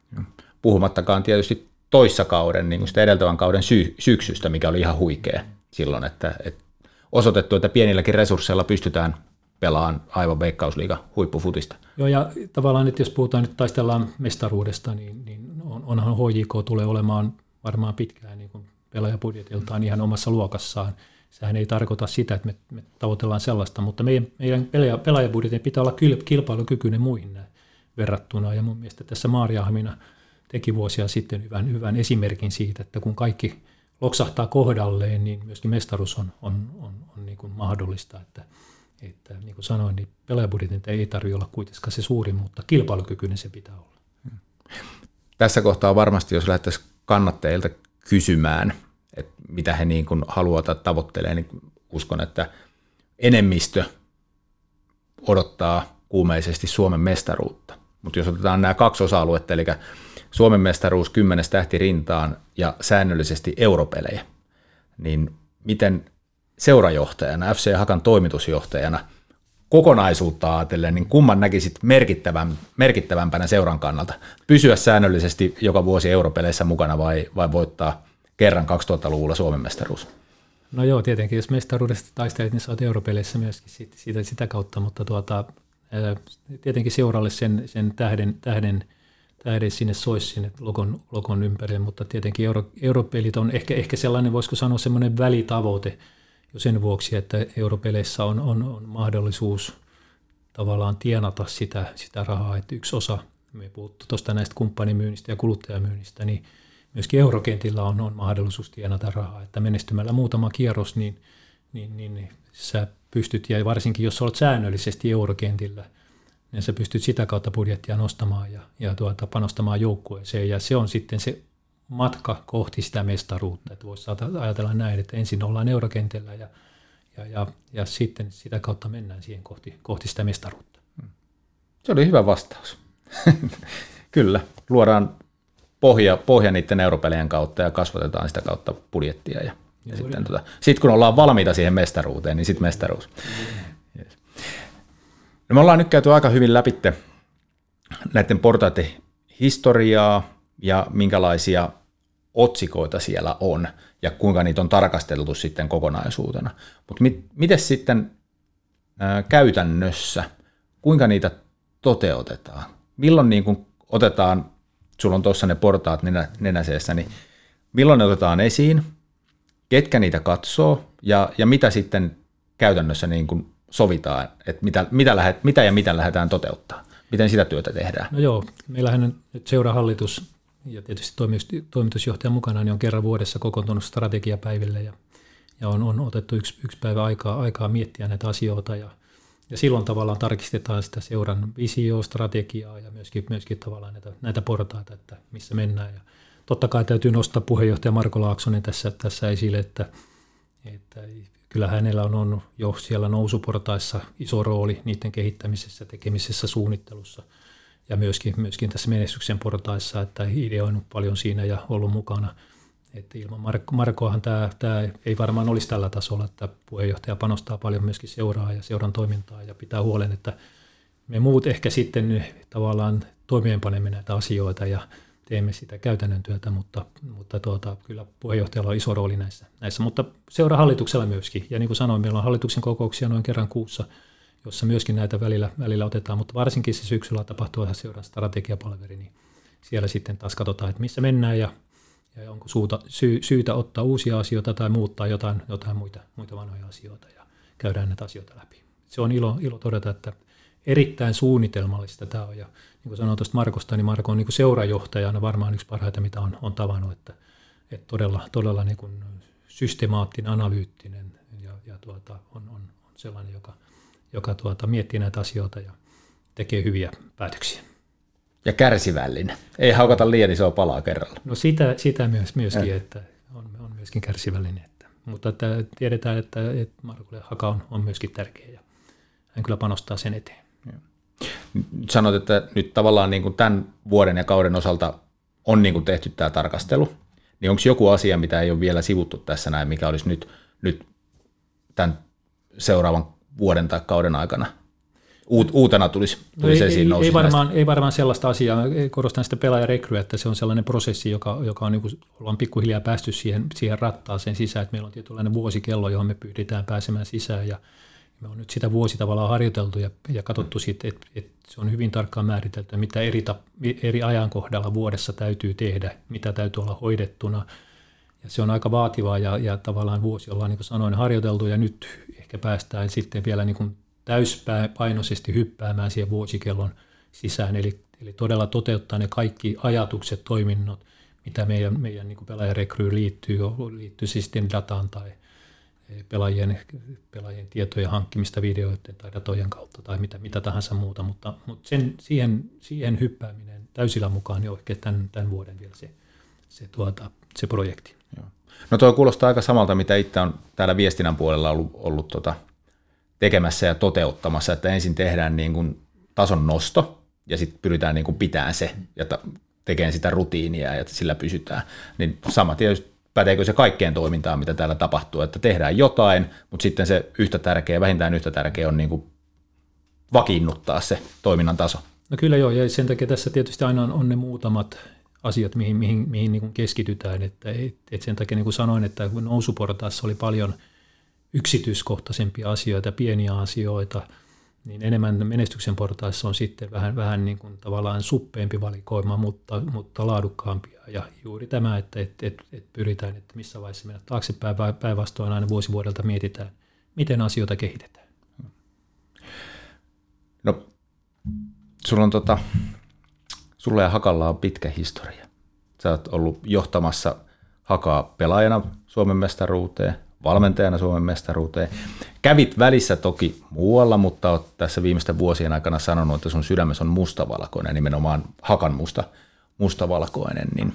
Puhumattakaan tietysti toissa kauden, niin kuin sitä edeltävän kauden sy- syksystä, mikä oli ihan huikea silloin, että, että osoitettu, että pienilläkin resursseilla pystytään pelaan aivan veikkausliiga huippufutista. Joo, ja tavallaan, että jos puhutaan nyt taistellaan mestaruudesta, niin, niin on, onhan HJK tulee olemaan varmaan pitkään niin kuin pelaajabudjetiltaan ihan omassa luokassaan. Sehän ei tarkoita sitä, että me, me tavoitellaan sellaista, mutta meidän, meidän pelaaja, pelaajabudjetin pitää olla kilpailukykyinen muihin verrattuna. Ja mun mielestä tässä Maariahmina teki vuosia sitten hyvän, hyvän esimerkin siitä, että kun kaikki loksahtaa kohdalleen, niin myöskin mestaruus on, on, on, on niin kuin mahdollista. Että, että niin kuin sanoin, niin pelaajabudjetin ei tarvitse olla kuitenkaan se suurin, mutta kilpailukykyinen se pitää olla. Tässä kohtaa varmasti, jos lähdettäisiin kannattajilta kysymään, että mitä he niin kuin haluavat tai tavoittelee, niin uskon, että enemmistö odottaa kuumeisesti Suomen mestaruutta. Mutta jos otetaan nämä kaksi osa-aluetta, eli Suomen mestaruus kymmenes tähti rintaan ja säännöllisesti europelejä, niin miten seurajohtajana, FC Hakan toimitusjohtajana kokonaisuutta ajatellen, niin kumman näkisit merkittävän, merkittävämpänä seuran kannalta? Pysyä säännöllisesti joka vuosi europeleissä mukana vai, vai voittaa kerran 2000-luvulla Suomen mestaruus? No joo, tietenkin jos mestaruudesta taistelet, niin saat europeleissä myöskin sitä, sitä, sitä kautta, mutta tuota, tietenkin seuralle sen, sen tähden, tähden, tähden sinne soisi sinne logon, logon ympärille, mutta tietenkin euro, europelit on ehkä, ehkä sellainen, voisiko sanoa semmoinen välitavoite, jo sen vuoksi, että europeleissä on, on, on mahdollisuus tavallaan tienata sitä, sitä rahaa, että yksi osa, me puhuttu tuosta näistä kumppanimyynnistä ja kuluttajamyynnistä, niin myöskin eurokentillä on, on mahdollisuus tienata rahaa, että menestymällä muutama kierros, niin, niin, niin, niin sä pystyt, ja varsinkin jos olet säännöllisesti eurokentillä, niin sä pystyt sitä kautta budjettia nostamaan ja, ja tuota, panostamaan joukkueeseen, ja se on sitten se matka kohti sitä mestaruutta. Että voisi ajatella näin, että ensin ollaan eurokentällä ja, ja, ja, ja sitten sitä kautta mennään siihen kohti, kohti sitä mestaruutta. Se oli hyvä vastaus. Kyllä, luodaan pohja, pohja niiden europelien kautta ja kasvatetaan sitä kautta budjettia. Ja, ja sitten tota, sit kun ollaan valmiita siihen mestaruuteen, niin sitten mestaruus. Yes. No me ollaan nyt käyty aika hyvin läpi näiden portaiden historiaa, ja minkälaisia otsikoita siellä on ja kuinka niitä on tarkasteltu sitten kokonaisuutena. Mutta mit, miten sitten ää, käytännössä, kuinka niitä toteutetaan? Milloin niin kun otetaan, sulla on tuossa ne portaat nenä, nenäseessä, niin milloin ne otetaan esiin, ketkä niitä katsoo ja, ja mitä sitten käytännössä niin kun sovitaan, että mitä, mitä, lähet, mitä ja mitä lähdetään toteuttaa? Miten sitä työtä tehdään? No joo, meillähän nyt seurahallitus ja tietysti toimitusjohtajan mukana niin on kerran vuodessa kokoontunut strategiapäiville ja, ja on, on otettu yksi, yksi päivä aikaa, aikaa miettiä näitä asioita ja, ja silloin tavallaan tarkistetaan sitä seuran visiostrategiaa ja myöskin, myöskin tavallaan näitä, näitä portaita, että missä mennään. Ja totta kai täytyy nostaa puheenjohtaja Marko Laaksonen tässä, tässä esille, että, että kyllä hänellä on, on jo siellä nousuportaissa iso rooli niiden kehittämisessä, tekemisessä, suunnittelussa ja myöskin, myöskin tässä menestyksen portaissa, että ideoinut paljon siinä ja ollut mukana. Että ilman Marko, Markoahan tämä, tämä ei varmaan olisi tällä tasolla, että puheenjohtaja panostaa paljon myöskin seuraa ja seuran toimintaa ja pitää huolen, että me muut ehkä sitten tavallaan toimeenpanemme näitä asioita ja teemme sitä käytännön työtä, mutta, mutta tuota, kyllä puheenjohtajalla on iso rooli näissä, näissä. Mutta seura hallituksella myöskin. Ja niin kuin sanoin, meillä on hallituksen kokouksia noin kerran kuussa, jossa myöskin näitä välillä, välillä otetaan, mutta varsinkin se syksyllä tapahtuu seuran strategiapalveri, niin siellä sitten taas katsotaan, että missä mennään ja, ja onko suuta, sy, syytä ottaa uusia asioita tai muuttaa jotain, jotain muita, muita vanhoja asioita ja käydään näitä asioita läpi. Se on ilo, ilo todeta, että erittäin suunnitelmallista tämä on ja niin kuin sanoin tuosta Markosta, niin Marko on niin seurajohtajana varmaan yksi parhaita, mitä on, on tavannut, että, että todella, todella niin kuin systemaattinen, analyyttinen ja, ja tuota, on, on, on sellainen, joka, joka tuota, miettii näitä asioita ja tekee hyviä päätöksiä. Ja kärsivällinen. Ei haukata liian isoa palaa kerralla. No sitä, sitä myös, myöskin, ja. että on, on myöskin kärsivällinen. Että, mutta että tiedetään, että, että Markulle haka on, on myöskin tärkeä ja hän kyllä panostaa sen eteen sanot, että nyt tavallaan niin kuin tämän vuoden ja kauden osalta on niin kuin tehty tämä tarkastelu, niin onko joku asia, mitä ei ole vielä sivuttu tässä näin, mikä olisi nyt, nyt tämän seuraavan vuoden tai kauden aikana Uut, uutena tulisi, tulisi no ei, esiin ei, ei, varmaan, ei varmaan sellaista asiaa. Korostan sitä pelaajarekryä, että se on sellainen prosessi, joka, joka on, niin kuin, ollaan pikkuhiljaa päästy siihen, siihen rattaaseen sisään, että meillä on tietynlainen vuosikello, johon me pyydetään pääsemään sisään ja me on nyt sitä vuosi tavallaan harjoiteltu ja, ja katsottu siitä, että, että se on hyvin tarkkaan määritelty, mitä eri, tap, eri ajankohdalla vuodessa täytyy tehdä, mitä täytyy olla hoidettuna. Ja se on aika vaativaa ja, ja tavallaan vuosi ollaan, niin kuin sanoin, harjoiteltu ja nyt ehkä päästään sitten vielä niin kuin täyspainoisesti hyppäämään siihen vuosikellon sisään. Eli, eli todella toteuttaa ne kaikki ajatukset, toiminnot, mitä meidän, meidän niin pelaajarekryyn liittyy, liittyy siis sitten dataan tai – pelaajien, pelaajien tietojen hankkimista videoiden tai datojen kautta tai mitä, mitä tahansa muuta, mutta, mutta sen, siihen, siihen hyppääminen täysillä mukaan niin on ehkä tämän, tämän vuoden vielä se, se, tuota, se projekti. No tuo kuulostaa aika samalta, mitä itse on täällä viestinnän puolella ollut, ollut tota, tekemässä ja toteuttamassa, että ensin tehdään niin kuin tason nosto ja sitten pyritään niin kuin pitämään se ja tekemään sitä rutiinia ja sillä pysytään. Niin sama tietysti päteekö se kaikkeen toimintaan, mitä täällä tapahtuu, että tehdään jotain, mutta sitten se yhtä tärkeä, vähintään yhtä tärkeä on niin kuin vakiinnuttaa se toiminnan taso. No kyllä joo, ja sen takia tässä tietysti aina on ne muutamat asiat, mihin, mihin, mihin niin kuin keskitytään, että et, et sen takia niin kuin sanoin, että nousuportaassa oli paljon yksityiskohtaisempia asioita, pieniä asioita – niin enemmän menestyksen portaissa on sitten vähän, vähän niin kuin tavallaan suppeempi valikoima, mutta, mutta laadukkaampia. Ja juuri tämä, että et, et, et pyritään, että missä vaiheessa mennä taaksepäin, päinvastoin aina vuosi vuodelta mietitään, miten asioita kehitetään. No, sulla on tota, sulla ja Hakalla on pitkä historia. Sä oot ollut johtamassa Hakaa pelaajana Suomen mestaruuteen, valmentajana Suomen mestaruuteen. Kävit välissä toki muualla, mutta olet tässä viimeisten vuosien aikana sanonut, että sun sydämessä on mustavalkoinen, nimenomaan hakan musta, mustavalkoinen. Niin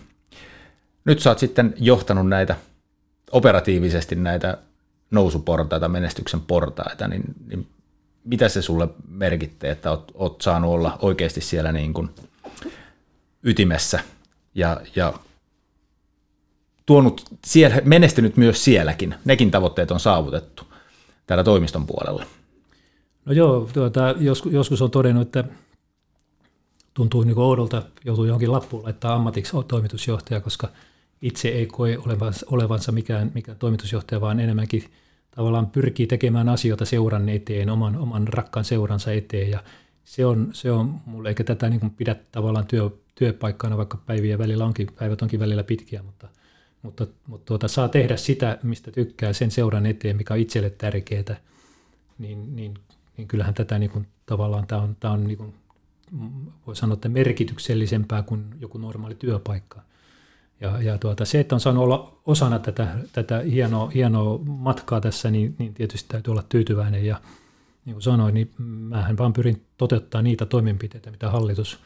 nyt sä oot sitten johtanut näitä operatiivisesti näitä nousuportaita, menestyksen portaita, niin, niin mitä se sulle merkittää, että oot, oot saanut olla oikeasti siellä niin kuin ytimessä ja, ja tuonut siellä, menestynyt myös sielläkin. Nekin tavoitteet on saavutettu täällä toimiston puolella. No joo, tuota, joskus, joskus on todennut, että tuntuu niin oudolta, joutuu johonkin lappuun laittaa ammatiksi toimitusjohtaja, koska itse ei koe olevansa, olevansa mikään, mikään toimitusjohtaja, vaan enemmänkin tavallaan pyrkii tekemään asioita seuran eteen, oman, oman rakkaan seuransa eteen. Ja se on, se on mulle, eikä tätä niin pidä tavallaan työ, työpaikkana, vaikka päiviä välillä onkin, päivät onkin välillä pitkiä, mutta – mutta, mutta tuota, saa tehdä sitä, mistä tykkää sen seuran eteen, mikä on itselle tärkeää, niin, niin, niin kyllähän tätä niin kuin, tavallaan tämä on, tämä on niin kuin, voi sanoa, että merkityksellisempää kuin joku normaali työpaikka. Ja, ja tuota, se, että on saanut olla osana tätä, tätä hienoa, hienoa matkaa tässä, niin, niin tietysti täytyy olla tyytyväinen. Ja niin kuin sanoin, niin mähän vaan pyrin toteuttaa niitä toimenpiteitä, mitä hallitus,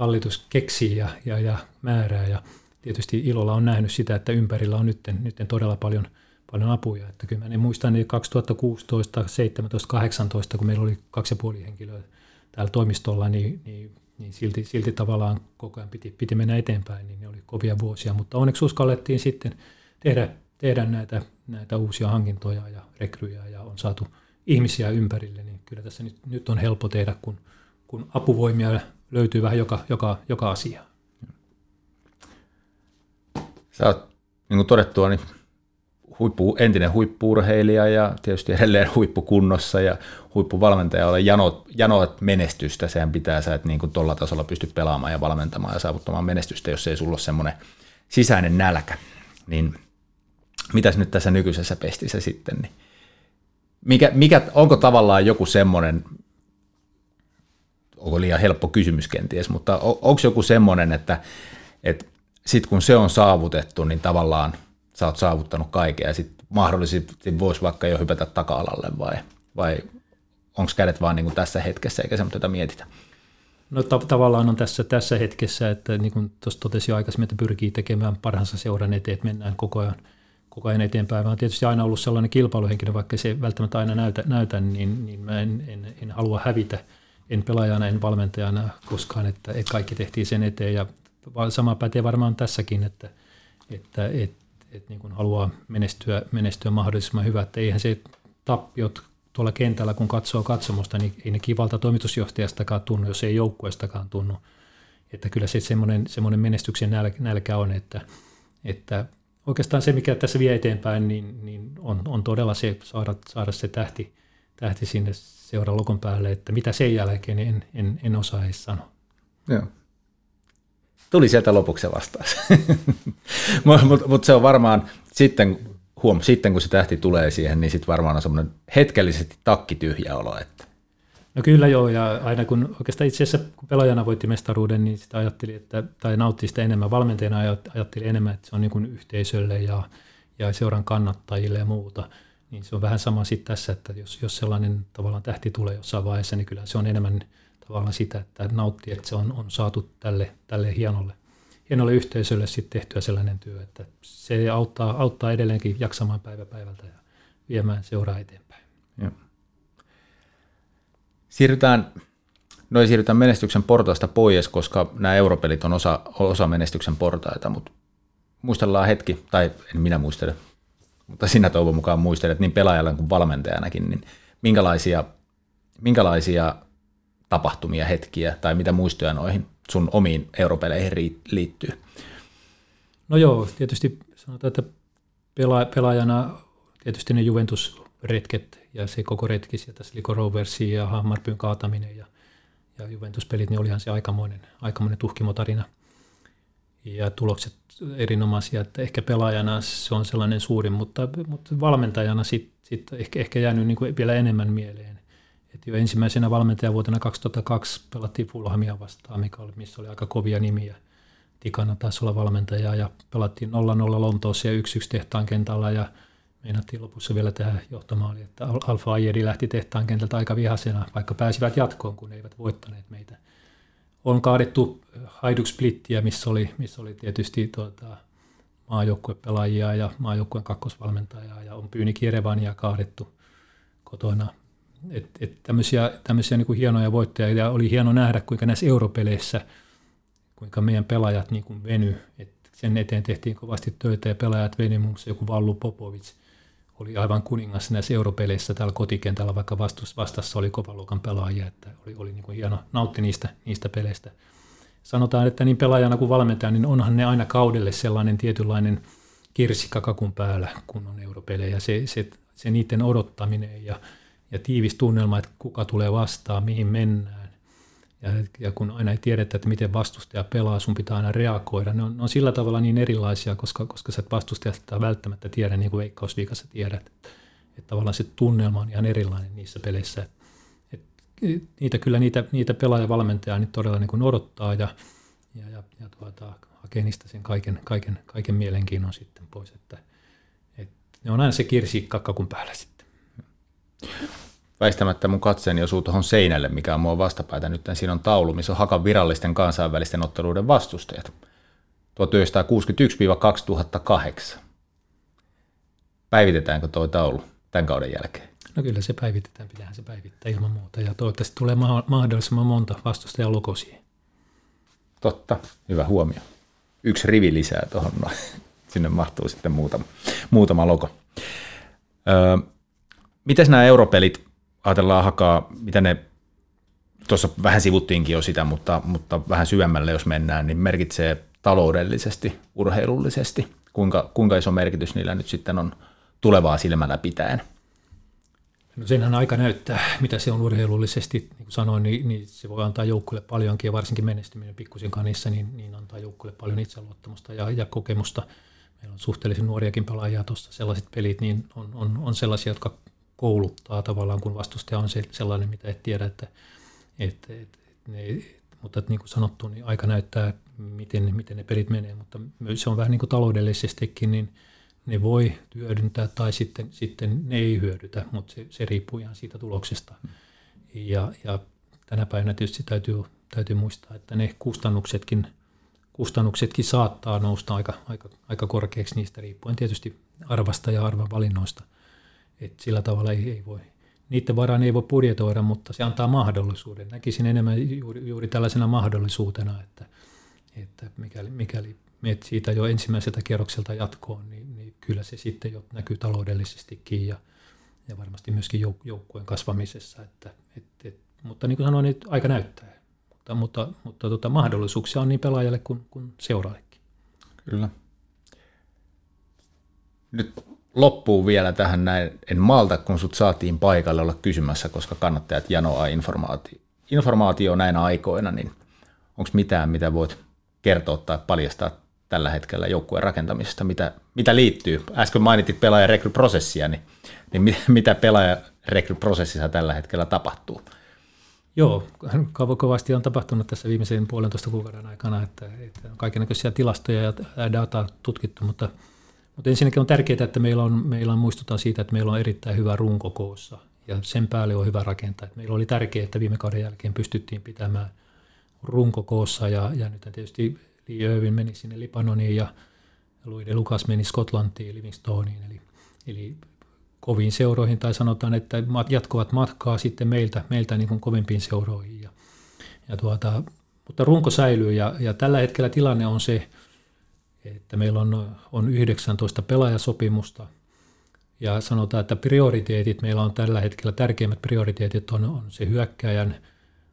hallitus keksii ja, ja, ja määrää. Ja tietysti ilolla on nähnyt sitä, että ympärillä on nyt, nyt todella paljon, paljon apuja. Että kyllä mä muistan niin 2016, 17, 18, kun meillä oli kaksi ja puoli henkilöä täällä toimistolla, niin, niin, niin silti, silti tavallaan koko ajan piti, piti mennä eteenpäin, niin ne oli kovia vuosia. Mutta onneksi uskallettiin sitten tehdä, tehdä näitä, näitä uusia hankintoja ja rekryjä ja on saatu ihmisiä ympärille, niin kyllä tässä nyt, nyt on helppo tehdä, kun, kun apuvoimia löytyy vähän joka, joka, joka asia. Sä oot, niin kuin todettua, niin huippu, entinen huippuurheilija ja tietysti edelleen huippukunnossa ja huippuvalmentaja ole jano, janoat menestystä. Sehän pitää, sä et niin kuin tolla tasolla pysty pelaamaan ja valmentamaan ja saavuttamaan menestystä, jos ei sulla ole semmoinen sisäinen nälkä. Niin mitäs nyt tässä nykyisessä pestissä sitten, niin mikä, mikä, onko tavallaan joku semmoinen, onko liian helppo kysymys kenties, mutta on, onko joku semmoinen, että, että sitten kun se on saavutettu, niin tavallaan sä oot saavuttanut kaiken ja sitten mahdollisesti voisi vaikka jo hypätä taka-alalle vai, vai onko kädet vaan niin kuin tässä hetkessä eikä semmoista mietitä? No ta- tavallaan on tässä, tässä hetkessä, että niin kuin tuossa totesin aikaisemmin, että pyrkii tekemään parhaansa seuran eteen, että mennään koko ajan, koko ajan eteenpäin. Mä oon tietysti aina ollut sellainen kilpailuhenkilö, vaikka se välttämättä aina näytä, näytä niin, niin mä en, en, en, halua hävitä, en pelaajana, en valmentajana koskaan, että, että kaikki tehtiin sen eteen ja sama pätee varmaan tässäkin, että, että, että, että niin kuin haluaa menestyä, menestyä mahdollisimman hyvä, että eihän se tappiot tuolla kentällä, kun katsoo katsomusta, niin ei ne kivalta toimitusjohtajastakaan tunnu, jos ei joukkueestakaan tunnu. Että kyllä se semmoinen, semmoinen menestyksen nälkä on, että, että oikeastaan se, mikä tässä vie eteenpäin, niin, niin on, on todella se saada, saada se tähti, tähti sinne seuran lokon päälle, että mitä sen jälkeen, niin en, en, en osaa edes sanoa. Joo. Tuli sieltä lopuksi se vastaus. Mutta mut, mut se on varmaan sitten, huom, sitten kun se tähti tulee siihen, niin sitten varmaan on semmoinen hetkellisesti takki tyhjä olo. Että. No kyllä joo, ja aina kun oikeastaan itse asiassa kun pelaajana voitti mestaruuden, niin sitä ajatteli, että, tai nautti sitä enemmän, valmentajana ajatteli enemmän, että se on niin kuin yhteisölle ja, ja seuran kannattajille ja muuta. Niin se on vähän sama sitten tässä, että jos, jos sellainen tavallaan tähti tulee jossain vaiheessa, niin kyllä se on enemmän tavallaan sitä, että nauttii, että se on, on saatu tälle, tälle hienolle, hienolle yhteisölle sitten tehtyä sellainen työ, että se auttaa, auttaa edelleenkin jaksamaan päivä päivältä ja viemään seuraa eteenpäin. Joo. Siirrytään, no ei siirrytään menestyksen portaista pois, koska nämä europelit on osa, osa menestyksen portaita, mutta muistellaan hetki, tai en minä muistele, mutta sinä toivon mukaan muistelet niin pelaajalle kuin valmentajanakin, niin minkälaisia, minkälaisia tapahtumia, hetkiä tai mitä muistoja noihin sun omiin europeleihin liittyy? No joo, tietysti sanotaan, että pelaajana tietysti ne Juventus-retket ja se koko retki sieltä Sligo Roversi ja Hammarpyn kaataminen ja, ja Juventus-pelit, niin olihan se aikamoinen, aikamoinen tuhkimotarina. Ja tulokset erinomaisia, että ehkä pelaajana se on sellainen suurin, mutta, mutta valmentajana sitten sit ehkä, ehkä jäänyt niin vielä enemmän mieleen et jo ensimmäisenä valmentajavuotena 2002 pelattiin Fulhamia vastaan, mikä oli, missä oli aika kovia nimiä. Tikana taisi olla valmentaja ja pelattiin 0-0 Lontoossa ja 1-1 tehtaan kentällä ja meinattiin lopussa vielä tehdä johtomaali, että Alfa Ajeri lähti tehtaan kentältä aika vihasena, vaikka pääsivät jatkoon, kun eivät voittaneet meitä. On kaadettu Hajduk Splittiä, missä oli, missä oli tietysti tuota, maajoukkuepelaajia ja maajoukkueen kakkosvalmentajaa ja on Pyyni Kirevania kaadettu kotona. Et, et tämmöisiä, tämmöisiä niin kuin hienoja voittajia ja oli hieno nähdä, kuinka näissä europeleissä, kuinka meidän pelaajat niin kuin veny. Et sen eteen tehtiin kovasti töitä ja pelaajat veny, muun joku Vallu Popovic oli aivan kuningas näissä europeleissä täällä kotikentällä, vaikka vastus, vastassa oli kovan luokan pelaajia, että oli, oli niin kuin hieno, nautti niistä, niistä peleistä. Sanotaan, että niin pelaajana kuin valmentajana, niin onhan ne aina kaudelle sellainen tietynlainen kirsikka kakun päällä, kun on europelejä. Se, se, se niiden odottaminen ja ja tiivis tunnelma, että kuka tulee vastaan, mihin mennään. Ja, ja kun aina ei tiedetä, että miten vastustaja pelaa, sun pitää aina reagoida. Ne on, ne on sillä tavalla niin erilaisia, koska, koska sä et vastustajasta välttämättä tiedä, niin kuin Veikkausliikassa tiedät. Että, tavallaan se tunnelma on ihan erilainen niissä peleissä. Et, et, niitä kyllä niitä, niitä pelaajavalmentajaa nyt todella niin kuin odottaa ja, ja, ja, ja tuota, hakee niistä sen kaiken, kaiken, kaiken mielenkiinnon sitten pois. Että, et ne on aina se kirsi kakkakun päällä sitten väistämättä mun katseeni osuu tuohon seinälle, mikä on mua vastapäätä nyt. Siinä on taulu, missä on Hakan virallisten kansainvälisten otteluiden vastustajat. 1961-2008. Päivitetäänkö tuo taulu tämän kauden jälkeen? No kyllä se päivitetään, pitäähän se päivittää ilman muuta. Ja toivottavasti tulee mahdollisimman monta vastustajan luko siihen. Totta, hyvä huomio. Yksi rivi lisää tuohon, no, sinne mahtuu sitten muutama, muutama logo. Öö, mitäs nämä europelit, ajatellaan hakaa, mitä ne, tuossa vähän sivuttiinkin jo sitä, mutta, mutta vähän syvemmälle jos mennään, niin merkitsee taloudellisesti, urheilullisesti, kuinka, kuinka iso merkitys niillä nyt sitten on tulevaa silmällä pitäen? No senhän aika näyttää, mitä se on urheilullisesti. Niin kuin sanoin, niin, niin se voi antaa joukkueelle paljonkin ja varsinkin menestyminen pikkusen kanissa, niin, niin antaa joukkueelle paljon itseluottamusta ja, ja kokemusta. Meillä on suhteellisen nuoriakin pelaajia tuossa. Sellaiset pelit niin on, on, on sellaisia, jotka kouluttaa tavallaan, kun vastustaja on se, sellainen, mitä et tiedä, että, että, että, että ne, mutta että niin kuin sanottu, niin aika näyttää, miten, miten ne pelit menee, mutta se on vähän niin kuin taloudellisestikin, niin – ne voi hyödyntää tai sitten, sitten ne ei hyödytä, mutta se, se riippuu ihan siitä tuloksesta. Ja, ja tänä päivänä tietysti täytyy, täytyy muistaa, että ne kustannuksetkin, kustannuksetkin saattaa nousta aika, aika, aika korkeaksi niistä riippuen tietysti arvasta ja arvan valinnoista. Et sillä tavalla ei, ei voi, niiden varaan ei voi budjetoida, mutta se antaa mahdollisuuden. Näkisin enemmän juuri, juuri tällaisena mahdollisuutena, että, että mikäli, mikäli menet siitä jo ensimmäiseltä kierrokselta jatkoon, niin, niin kyllä se sitten jo näkyy taloudellisestikin ja, ja varmasti myöskin jouk- joukkueen kasvamisessa. Että, et, et, mutta niin kuin sanoin, niin aika näyttää. Mutta, mutta, mutta tota, mahdollisuuksia on niin pelaajalle kuin, kuin seuraajallekin. Kyllä. Nyt loppuu vielä tähän näin. En malta, kun sut saatiin paikalle olla kysymässä, koska kannattajat janoaa informaatio, informaatio näinä aikoina, niin onko mitään, mitä voit kertoa tai paljastaa tällä hetkellä joukkueen rakentamisesta, mitä, mitä liittyy. Äsken mainitit pelaajarekryprosessia, niin, niin mitä pelaajarekryprosessissa tällä hetkellä tapahtuu? Joo, kovasti on tapahtunut tässä viimeisen puolentoista kuukauden aikana, että, että kaikenlaisia tilastoja ja dataa tutkittu, mutta, mutta ensinnäkin on tärkeää, että meillä on, meillä on muistutaan siitä, että meillä on erittäin hyvä runko koossa ja sen päälle on hyvä rakentaa. Että meillä oli tärkeää, että viime kauden jälkeen pystyttiin pitämään runko koossa ja, ja nyt tietysti Lee Irvin meni sinne Libanoniin ja Louis de Lucas meni Skotlantiin, Livingstoneen, eli, eli koviin seuroihin, tai sanotaan, että jatkuvat matkaa sitten meiltä, meiltä niin kuin kovimpiin seuroihin. Ja, ja tuota, mutta runko säilyy, ja, ja tällä hetkellä tilanne on se, että meillä on, on 19 pelaajasopimusta, ja sanotaan, että prioriteetit, meillä on tällä hetkellä tärkeimmät prioriteetit on, on se hyökkäjän –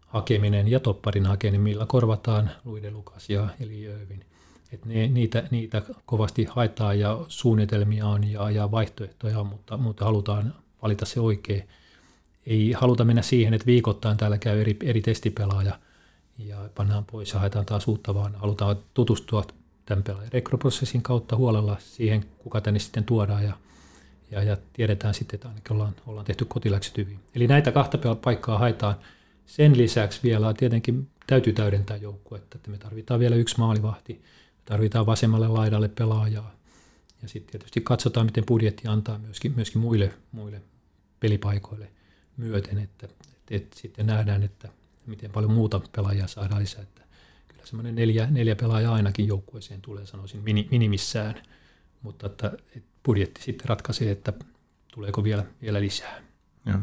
hakeminen ja topparin hakeminen, millä korvataan Luide Lukas ja Eli Övin. Et ne, niitä, niitä kovasti haetaan ja suunnitelmia on ja, ja vaihtoehtoja on, mutta, mutta halutaan valita se oikein. Ei haluta mennä siihen, että viikoittain täällä käy eri, eri testipelaaja ja pannaan pois ja haetaan taas uutta, vaan halutaan tutustua tämän pelaajan rekryprosessin kautta huolella siihen, kuka tänne sitten tuodaan ja, ja, ja tiedetään sitten, että ainakin ollaan, ollaan tehty kotiläkset hyvin. Eli näitä kahta paikkaa haetaan – sen lisäksi vielä tietenkin täytyy täydentää joukkuetta, että me tarvitaan vielä yksi maalivahti, me tarvitaan vasemmalle laidalle pelaajaa. Ja sitten tietysti katsotaan, miten budjetti antaa myöskin, myöskin muille, muille pelipaikoille myöten, että, että, että sitten nähdään, että miten paljon muuta pelaajaa saadaan lisää. Että semmoinen neljä, neljä pelaajaa ainakin joukkueeseen tulee, sanoisin, minimissään. Mutta että, että budjetti sitten ratkaisee, että tuleeko vielä, vielä lisää. Joo.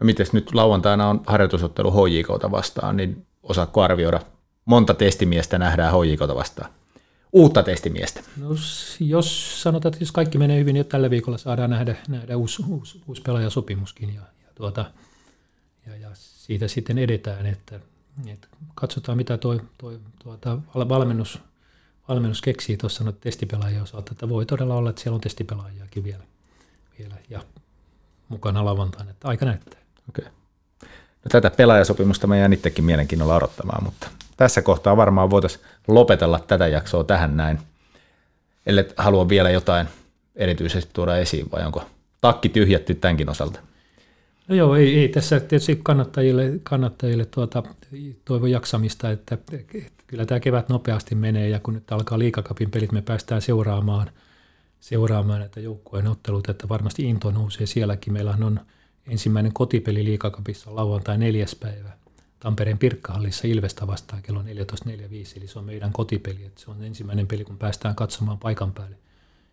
No miten nyt lauantaina on harjoitusottelu HJKta vastaan, niin osaatko arvioida, monta testimiestä nähdään HJKta vastaan? Uutta testimiestä. No, jos sanotaan, että jos kaikki menee hyvin, niin tällä viikolla saadaan nähdä, nähdä uusi, uusi, uusi pelaajasopimuskin ja, ja, tuota, ja, ja siitä sitten edetään, että, että katsotaan mitä toi, toi tuota, valmennus, valmennus keksii tuossa no, testipelaajien osalta, että voi todella olla, että siellä on testipelaajiakin vielä, vielä ja mukana lauantaina, että aika näyttää. Okay. No, tätä pelaajasopimusta me jään itsekin mielenkiinnolla odottamaan, mutta tässä kohtaa varmaan voitaisiin lopetella tätä jaksoa tähän näin. Ellei halua vielä jotain erityisesti tuoda esiin, vai onko takki tyhjätty tämänkin osalta? No joo, ei, ei tässä tietysti kannattajille, kannattajille tuota, toivo jaksamista, että, että kyllä tämä kevät nopeasti menee ja kun nyt alkaa liikakapin pelit, me päästään seuraamaan, seuraamaan näitä joukkueen otteluita, että varmasti into nousee sielläkin. Meillähän on ensimmäinen kotipeli liikakapissa lauantai neljäs päivä Tampereen Pirkkahallissa Ilvestä vastaan kello 14.45, eli se on meidän kotipeli. Että se on ensimmäinen peli, kun päästään katsomaan paikan päälle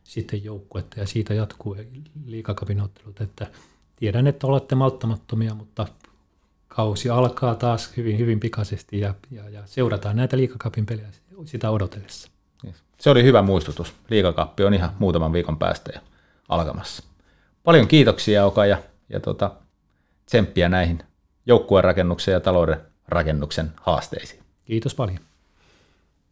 sitten joukkuetta ja siitä jatkuu liikakapinottelut. Että tiedän, että olette malttamattomia, mutta kausi alkaa taas hyvin, hyvin pikaisesti ja, ja, ja seurataan näitä liikakapin pelejä sitä odotellessa. Se oli hyvä muistutus. Liikakappi on ihan muutaman viikon päästä ja alkamassa. Paljon kiitoksia Oka ja, ja tota, tsemppiä näihin joukkueen rakennuksen ja talouden rakennuksen haasteisiin. Kiitos paljon.